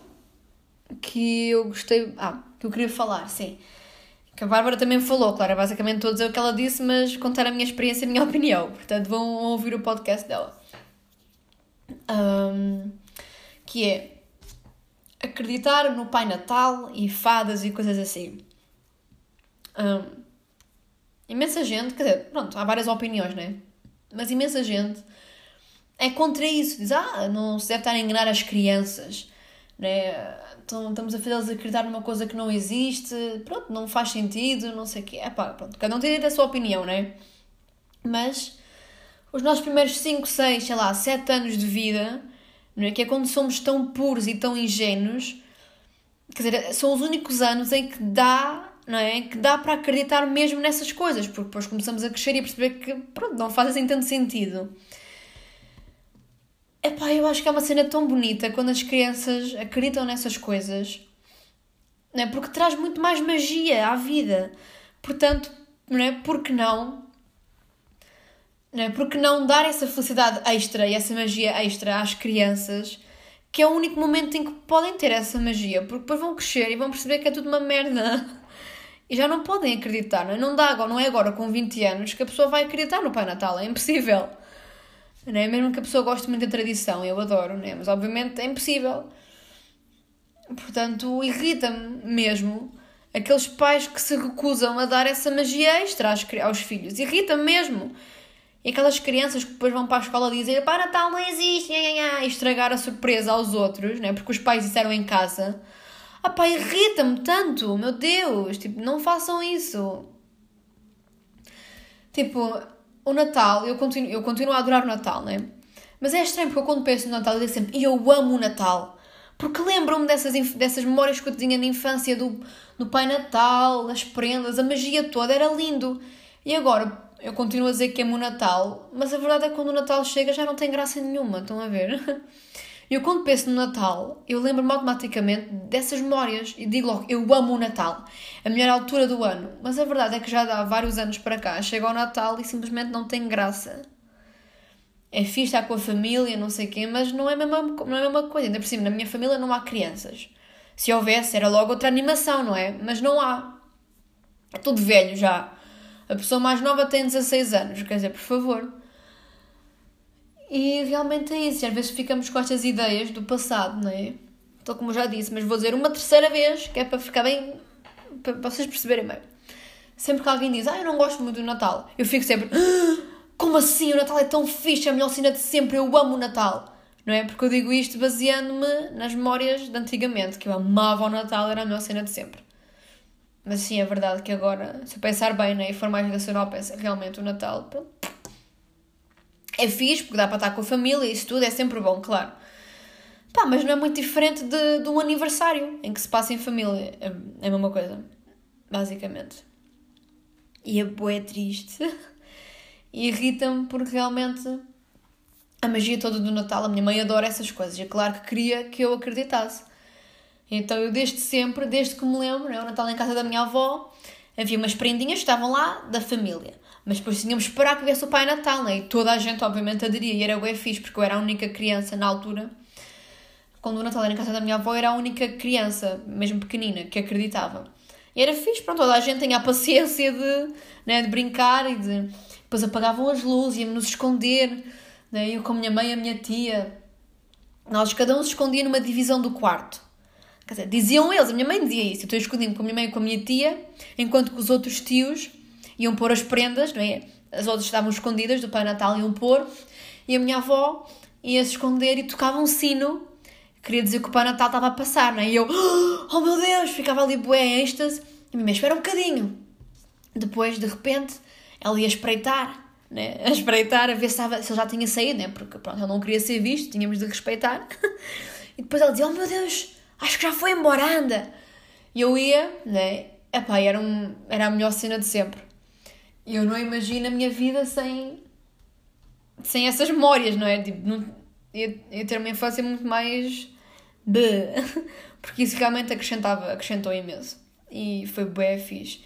que eu gostei. Ah, que eu queria falar, sim. Que a Bárbara também falou, claro, basicamente estou a dizer o que ela disse, mas contar a minha experiência e a minha [LAUGHS] opinião. Portanto, vão ouvir o podcast dela. Um, que é acreditar no Pai Natal e fadas e coisas assim. Um, Imensa gente, quer dizer, pronto, há várias opiniões, né? Mas imensa gente é contra isso. Diz, ah, não se deve estar a enganar as crianças, né? Então, estamos a fazê-los acreditar numa coisa que não existe, pronto, não faz sentido, não sei o quê. É pá, pronto, cada um tem a sua opinião, né? Mas os nossos primeiros 5, 6, sei lá, 7 anos de vida, não é? que é quando somos tão puros e tão ingênuos, quer dizer, são os únicos anos em que dá não é? Que dá para acreditar mesmo nessas coisas, porque depois começamos a crescer e perceber que, pronto, não faz assim tanto sentido. Epá, eu acho que é uma cena tão bonita quando as crianças acreditam nessas coisas, não é? Porque traz muito mais magia à vida. Portanto, não é? Porque não? Não é? Porque não dar essa felicidade extra e essa magia extra às crianças, que é o único momento em que podem ter essa magia, porque depois vão crescer e vão perceber que é tudo uma merda [LAUGHS] e já não podem acreditar, não é? Não, dá, não é agora com 20 anos que a pessoa vai acreditar no Pai Natal, é impossível. Não é? Mesmo que a pessoa goste muito da tradição, eu adoro, não é? mas obviamente é impossível. Portanto, irrita-me mesmo aqueles pais que se recusam a dar essa magia extra aos, aos filhos. Irrita-me mesmo. E aquelas crianças que depois vão para a escola dizer pá, Natal não existe, e estragar a surpresa aos outros, né? porque os pais disseram em casa. Ah pá, irrita-me tanto, meu Deus, tipo, não façam isso. Tipo, o Natal, eu continuo, eu continuo a adorar o Natal, né? Mas é estranho porque eu quando penso no Natal eu digo sempre, e eu amo o Natal. Porque lembro-me dessas, dessas memórias que eu tinha na infância do, do Pai Natal, das prendas, a magia toda, era lindo. E agora, eu continuo a dizer que amo o Natal, mas a verdade é que quando o Natal chega já não tem graça nenhuma, estão a ver? [LAUGHS] Eu quando penso no Natal, eu lembro-me automaticamente dessas memórias e digo logo, eu amo o Natal, a melhor altura do ano. Mas a verdade é que já há vários anos para cá, chega ao Natal e simplesmente não tem graça. É fixe estar com a família, não sei quê, mas não é, a mesma, não é a mesma coisa. Ainda por cima, na minha família não há crianças. Se houvesse, era logo outra animação, não é? Mas não há. É tudo velho já. A pessoa mais nova tem 16 anos, quer dizer, por favor. E realmente é isso. Às vezes ficamos com estas ideias do passado, não é? Então, como já disse, mas vou dizer uma terceira vez, que é para ficar bem. para vocês perceberem bem. Sempre que alguém diz, ah, eu não gosto muito do Natal, eu fico sempre, ah, como assim? O Natal é tão fixe, é a melhor cena de sempre, eu amo o Natal. Não é? Porque eu digo isto baseando-me nas memórias de antigamente, que eu amava o Natal, era a melhor cena de sempre. Mas sim, é verdade que agora, se eu pensar bem né, e for mais racional, pensa realmente o Natal é fixe, porque dá para estar com a família e isso tudo, é sempre bom, claro. Pá, mas não é muito diferente de, de um aniversário em que se passa em família. É, é a mesma coisa, basicamente. E é bué triste. [LAUGHS] e irrita-me porque realmente a magia toda do Natal, a minha mãe adora essas coisas. E é claro que queria que eu acreditasse. Então eu desde sempre, desde que me lembro, né, o Natal em casa da minha avó, havia umas prendinhas que estavam lá da família. Mas depois tínhamos que esperar que viesse o Pai Natal, né? E toda a gente, obviamente, aderia. E era bem fixe, porque eu era a única criança na altura. Quando o Natal era em casa da minha avó, era a única criança, mesmo pequenina, que acreditava. E era fixe, pronto, toda a gente tinha a paciência de, né, de brincar e de... Depois apagavam as luzes, íamos nos esconder, né? Eu com a minha mãe e a minha tia. Nós, cada um se escondia numa divisão do quarto. Quer dizer, diziam eles, a minha mãe dizia isso. Eu estou escondido com a minha mãe e com a minha tia, enquanto que os outros tios iam pôr as prendas, não é? As outras estavam escondidas do Pai Natal, iam pôr, e a minha avó ia se esconder e tocava um sino, queria dizer que o Pai Natal estava a passar, não é? E eu, oh meu Deus, ficava ali bué em êxtase, e a minha mãe, espera um bocadinho. Depois, de repente, ela ia espreitar, né? A espreitar, a ver se, estava, se ele já tinha saído, né? Porque, pronto, ele não queria ser visto, tínhamos de respeitar. [LAUGHS] e depois ela dizia, oh meu Deus, acho que já foi embora, anda. E eu ia, né? Epá, era, um, era a melhor cena de sempre. Eu não imagino a minha vida sem, sem essas memórias, não é? Tipo, não, ia, ia ter uma infância muito mais de. [LAUGHS] Porque isso realmente acrescentava, acrescentou imenso. E foi bem fixe.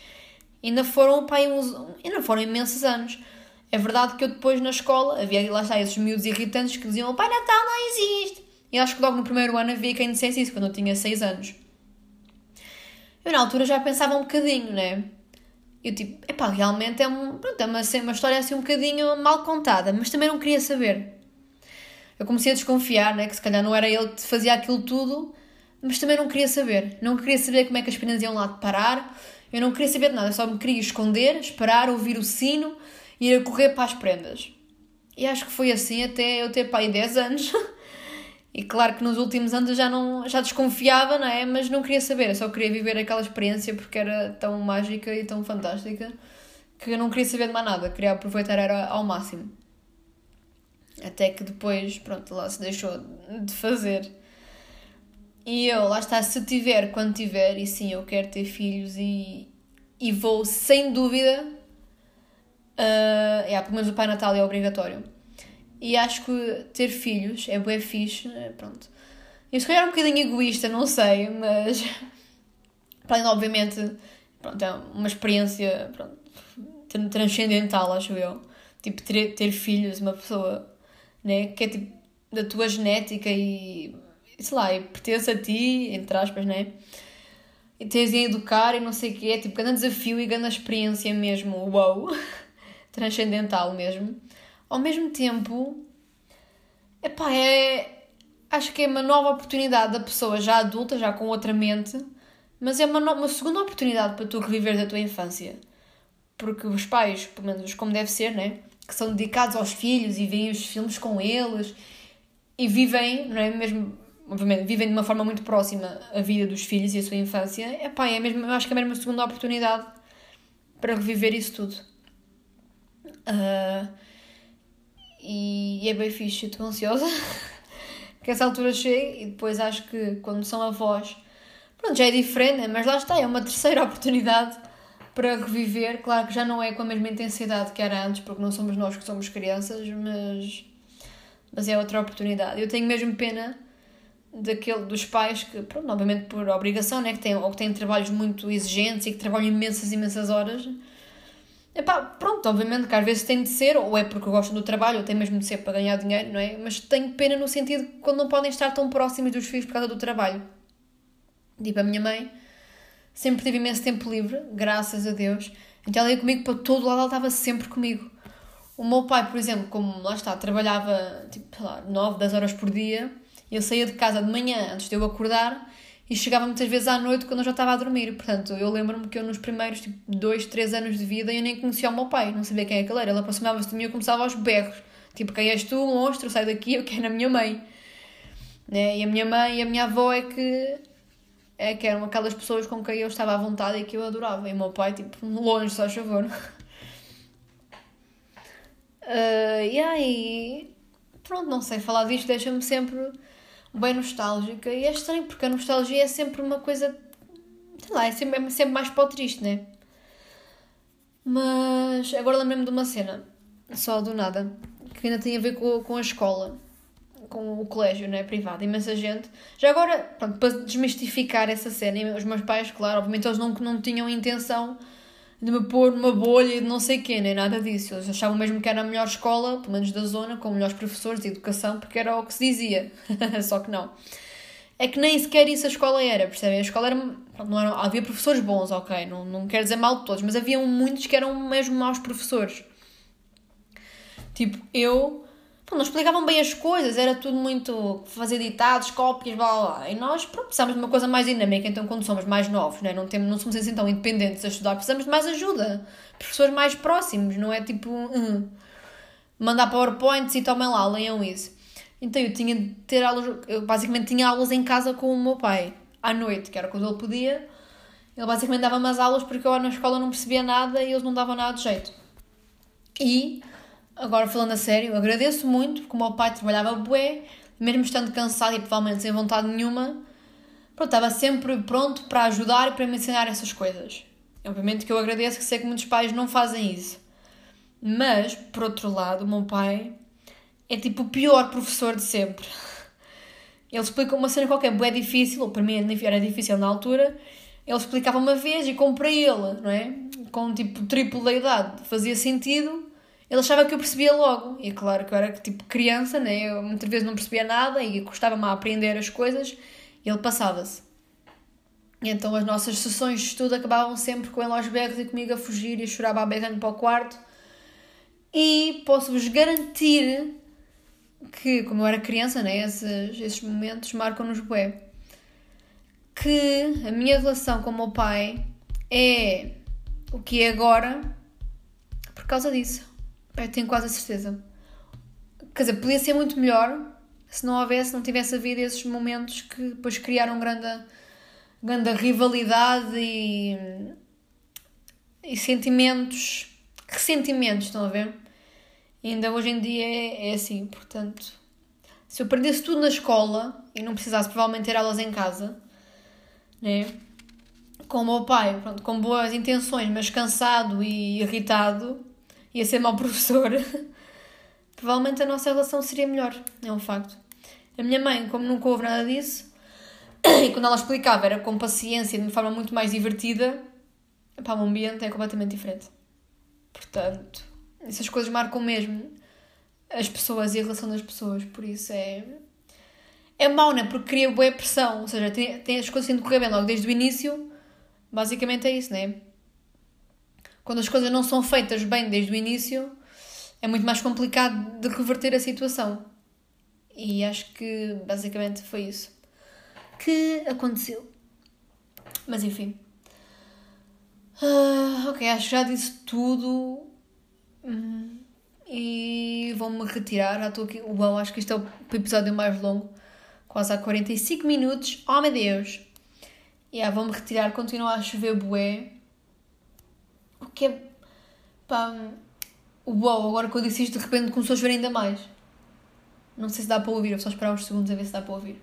Ainda foram, pai, uns, ainda foram imensos anos. É verdade que eu depois na escola havia lá está esses miúdos irritantes que diziam o Pai Natal não existe. E acho que logo no primeiro ano havia quem dissesse isso, quando eu tinha 6 anos. Eu na altura já pensava um bocadinho, né? Eu tipo, epá, realmente é, um, pronto, é uma, uma história assim um bocadinho mal contada, mas também não queria saber. Eu comecei a desconfiar, né, que se calhar não era ele que fazia aquilo tudo, mas também não queria saber. Não queria saber como é que as penas iam lá de parar, eu não queria saber de nada, só me queria esconder, esperar, ouvir o sino e ir a correr para as prendas. E acho que foi assim até eu ter pai 10 anos. [LAUGHS] E claro que nos últimos anos eu já, não, já desconfiava, não é? Mas não queria saber, eu só queria viver aquela experiência porque era tão mágica e tão fantástica que eu não queria saber de mais nada, queria aproveitar era ao máximo. Até que depois, pronto, lá se deixou de fazer. E eu, lá está, se tiver, quando tiver, e sim, eu quero ter filhos e, e vou sem dúvida. Uh, é, pelo menos o Pai Natal é obrigatório e acho que ter filhos é bué fixe, né? pronto. Eu se calhar um bocadinho egoísta, não sei, mas... [LAUGHS] Para obviamente, pronto, é uma experiência pronto, transcendental, acho eu. Tipo, ter, ter filhos, uma pessoa, né, que é tipo da tua genética e, sei lá, e pertence a ti, entre aspas, né? E tens de educar e não sei o quê, é tipo, grande desafio e grande experiência mesmo, uau! [LAUGHS] Transcendental mesmo ao mesmo tempo, epá, é, acho que é uma nova oportunidade da pessoa já adulta, já com outra mente, mas é uma, no, uma segunda oportunidade para tu reviver da tua infância. Porque os pais, pelo menos como deve ser, né? que são dedicados aos filhos e veem os filmes com eles e vivem, não é mesmo, obviamente, vivem de uma forma muito próxima a vida dos filhos e a sua infância, é pá, é mesmo, acho que é mesmo a segunda oportunidade para reviver isso tudo. Uh, e, e, é bem fixe, estou ansiosa [LAUGHS] que essa altura chegue e depois acho que quando são avós, pronto, já é diferente, né? mas lá está, é uma terceira [LAUGHS] oportunidade para reviver. Claro que já não é com a mesma intensidade que era antes, porque não somos nós que somos crianças, mas, mas é outra oportunidade. Eu tenho mesmo pena daquele dos pais que, pronto, obviamente por obrigação, né, que têm, ou que têm trabalhos muito exigentes e que trabalham imensas, imensas horas. Epá, pronto, obviamente que às vezes tem de ser, ou é porque gostam do trabalho, ou tem mesmo de ser para ganhar dinheiro, não é? Mas tenho pena no sentido que quando não podem estar tão próximos dos filhos por causa do trabalho. Tipo, a minha mãe sempre teve imenso tempo livre, graças a Deus. Então ela ia comigo para todo lado, ela estava sempre comigo. O meu pai, por exemplo, como lá está, trabalhava tipo, sei lá, 9, 10 horas por dia, eu saía de casa de manhã antes de eu acordar e chegava muitas vezes à noite quando eu já estava a dormir. Portanto, eu lembro-me que eu nos primeiros tipo, 2, 3 anos de vida eu nem conhecia o meu pai, não sabia quem é que ele era. Ele aproximava-se de mim e eu começava aos berros. Tipo, quem és tu, monstro, sai daqui, eu quero a minha mãe. Né? E a minha mãe e a minha avó é que é que eram aquelas pessoas com quem eu estava à vontade e que eu adorava. E o meu pai, tipo, longe, só favor. Uh, [LAUGHS] e aí, pronto, não sei, falar disto deixa-me sempre bem nostálgica. E é estranho, porque a nostalgia é sempre uma coisa, sei lá, é sempre, é sempre mais para o triste, né? Mas agora lembrei-me de uma cena, só do nada, que ainda tem a ver com, com a escola com o colégio, não é? Privado, imensa gente. Já agora, pronto, para desmistificar essa cena, os meus pais, claro, obviamente eles não, não tinham intenção de me pôr numa bolha e de não sei quê, nem nada disso. Eles achavam mesmo que era a melhor escola, pelo menos da zona, com melhores professores de educação, porque era o que se dizia. [LAUGHS] Só que não. É que nem sequer isso a escola era, percebem? A escola era. Não havia professores bons, ok, não, não quero dizer mal de todos, mas havia muitos que eram mesmo maus professores. Tipo, eu não explicavam bem as coisas, era tudo muito fazer ditados, cópias, blá blá. E nós, pronto, precisamos de uma coisa mais dinâmica, então quando somos mais novos, né, não, temos, não somos assim tão independentes a estudar, precisamos de mais ajuda, professores mais próximos, não é tipo mandar PowerPoints e tomem lá, leiam isso. Então eu tinha de ter aulas, eu basicamente tinha aulas em casa com o meu pai, à noite, que era quando ele podia. Ele basicamente dava-me as aulas porque eu na escola não percebia nada e eles não davam nada de jeito. E agora falando a sério, agradeço muito porque o meu pai trabalhava bué, mesmo estando cansado e provavelmente sem vontade nenhuma, pronto, estava sempre pronto para ajudar e para me ensinar essas coisas. Obviamente que eu agradeço que sei que muitos pais não fazem isso. Mas, por outro lado, o meu pai é tipo o pior professor de sempre. Ele explica uma cena qualquer, bué difícil, ou para mim era difícil na altura, ele explicava uma vez e como para ele, não é? Com tipo triplo da idade, fazia sentido ele achava que eu percebia logo. E claro que eu era tipo criança, né? eu muitas vezes não percebia nada e gostava-me a aprender as coisas e ele passava-se. Então as nossas sessões de estudo acabavam sempre com ele aos berros e comigo a fugir e a chorar a berrando para o quarto. E posso-vos garantir que, como eu era criança, né, esses, esses momentos marcam-nos bué. Que a minha relação com o meu pai é o que é agora por causa disso. Eu tenho quase a certeza. Quer dizer, podia ser muito melhor se não houvesse, não tivesse havido esses momentos que depois criaram grande, grande rivalidade e, e sentimentos, ressentimentos, estão a ver? E ainda hoje em dia é, é assim, portanto, se eu perdesse tudo na escola e não precisasse provavelmente ter aulas em casa, né? Com o meu pai, pronto, com boas intenções, mas cansado e irritado, ia ser mau professor, provavelmente a nossa relação seria melhor. É um facto. A minha mãe, como nunca houve nada disso, [COUGHS] e quando ela explicava era com paciência, de uma forma muito mais divertida, pá, o ambiente é completamente diferente. Portanto, essas coisas marcam mesmo as pessoas e a relação das pessoas, por isso é. É mau, né? Porque cria boa pressão, ou seja, tem, tem as coisas sendo correr bem logo desde o início, basicamente é isso, né? Quando as coisas não são feitas bem desde o início, é muito mais complicado de reverter a situação. E acho que basicamente foi isso que aconteceu. Mas enfim. Uh, ok, acho que já disse tudo. Hum, e vou-me retirar. Já estou aqui. Uau, acho que este é o episódio mais longo. Quase há 45 minutos. Oh meu Deus! E yeah, vou-me retirar. Continua a chover bué. Que é. Pá. Uau, agora que eu disse isto, de repente começou a chover ainda mais. Não sei se dá para ouvir, vou só esperar uns segundos a ver se dá para ouvir.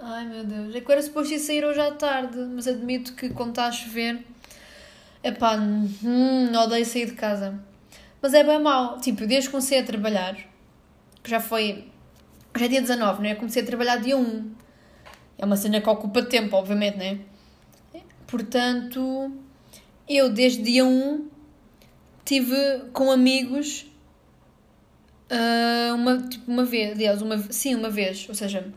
Ai meu Deus, é que era suposto ir sair hoje à tarde, mas admito que quando está a chover, epá, hum, odeio sair de casa. Mas é bem mau, tipo, desde que comecei a trabalhar, que já foi, já é dia 19, não é? Comecei a trabalhar dia 1. É uma cena que ocupa tempo, obviamente, não é? Portanto, eu desde dia 1 tive com amigos uh, uma, tipo, uma vez, aliás, uma, sim, uma vez, ou seja,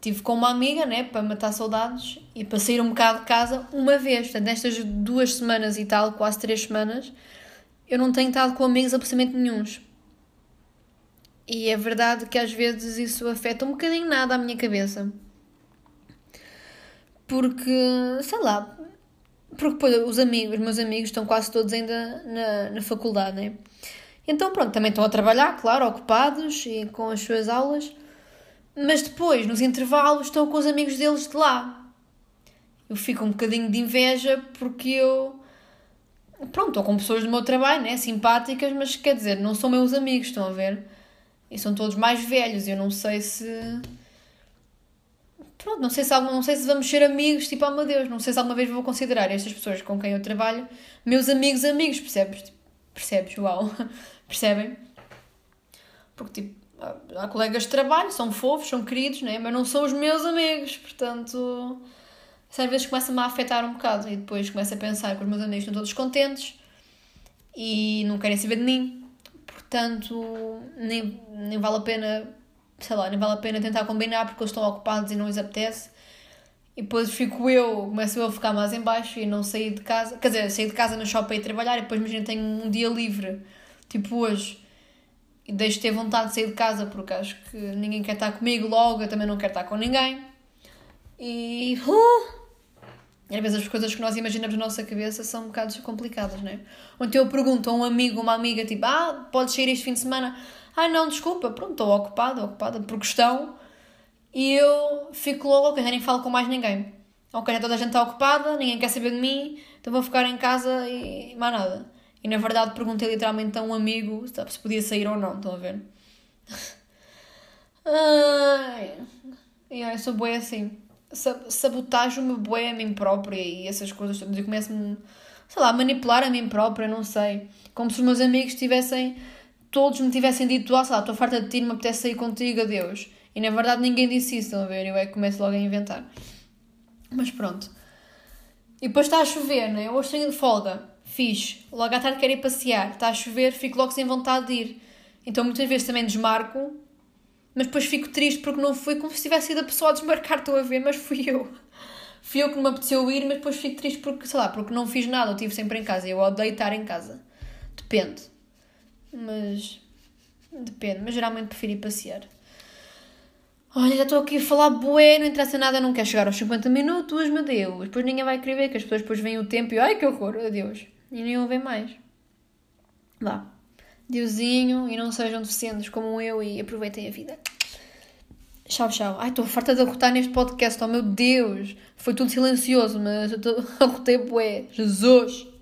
tive com uma amiga, né, para matar saudades e para sair um bocado de casa uma vez. Portanto, nestas duas semanas e tal, quase três semanas, eu não tenho estado com amigos absolutamente nenhums. E é verdade que às vezes isso afeta um bocadinho nada a minha cabeça. Porque, sei lá, porque depois os amigos, os meus amigos estão quase todos ainda na, na faculdade, né? Então, pronto, também estão a trabalhar, claro, ocupados e com as suas aulas, mas depois, nos intervalos, estão com os amigos deles de lá. Eu fico um bocadinho de inveja porque eu. Pronto, estou com pessoas do meu trabalho, né? Simpáticas, mas quer dizer, não são meus amigos, estão a ver? E são todos mais velhos, eu não sei se pronto, não sei se não sei se vamos ser amigos, tipo, oh meu Deus, não sei se alguma vez vou considerar estas pessoas com quem eu trabalho meus amigos amigos, percebes? Tipo, percebes? Uau, [LAUGHS] percebem? Porque, tipo, há colegas de trabalho, são fofos, são queridos, né? mas não são os meus amigos, portanto, às vezes começa-me a afetar um bocado e depois começo a pensar que os meus amigos estão todos contentes e não querem saber de mim, portanto, nem, nem vale a pena sei lá, nem vale a pena tentar combinar porque eles estão ocupados e não lhes apetece. E depois fico eu, começo eu a ficar mais em baixo e não sair de casa. Quer dizer, sair de casa no shopping e trabalhar e depois imagina tenho um dia livre, tipo hoje, e deixo de ter vontade de sair de casa porque acho que ninguém quer estar comigo logo, eu também não quero estar com ninguém. E. Uh, às vezes as coisas que nós imaginamos na nossa cabeça são um bocado complicadas, não é? Então eu pergunto a um amigo, uma amiga, tipo, ah, podes sair este fim de semana? Ai não, desculpa, pronto, estou ocupada, ocupada por questão. E eu fico logo, ok, nem falo com mais ninguém. Ok, toda a gente está ocupada, ninguém quer saber de mim, então vou ficar em casa e mais nada. E na verdade perguntei literalmente a um amigo se podia sair ou não, estão a ver? Ai. Eu sou boa assim. Sabotajo-me boa a mim própria e essas coisas todas. Eu começo-me, sei lá, a manipular a mim própria, não sei. Como se os meus amigos tivessem todos me tivessem dito, ah, sei lá, estou farta de ti, não me apetece sair contigo, adeus. E na verdade ninguém disse isso, estão a ver? Eu é que começo logo a inventar. Mas pronto. E depois está a chover, né? Hoje tenho de folga. Fiz. Logo à tarde quero ir passear. Está a chover, fico logo sem vontade de ir. Então muitas vezes também desmarco, mas depois fico triste porque não fui como se tivesse sido a pessoa a desmarcar, estou a ver, mas fui eu. Fui eu que me apeteceu ir, mas depois fico triste porque, sei lá, porque não fiz nada, eu estive sempre em casa. Eu odeio estar em casa. Depende mas depende, mas geralmente prefiro ir passear. Olha, já estou aqui a falar bué, não interessa nada, não quer chegar aos 50 minutos, meu Deus. Depois ninguém vai querer ver, que as pessoas depois veem o tempo e ai que horror, adeus. E nem ouvem mais. Vá. Deusinho e não sejam deficientes como eu e aproveitem a vida. Tchau, tchau. Ai, estou farta de arrotar neste podcast, oh meu Deus. Foi tudo silencioso, mas eu [LAUGHS] arrotei bué. Jesus.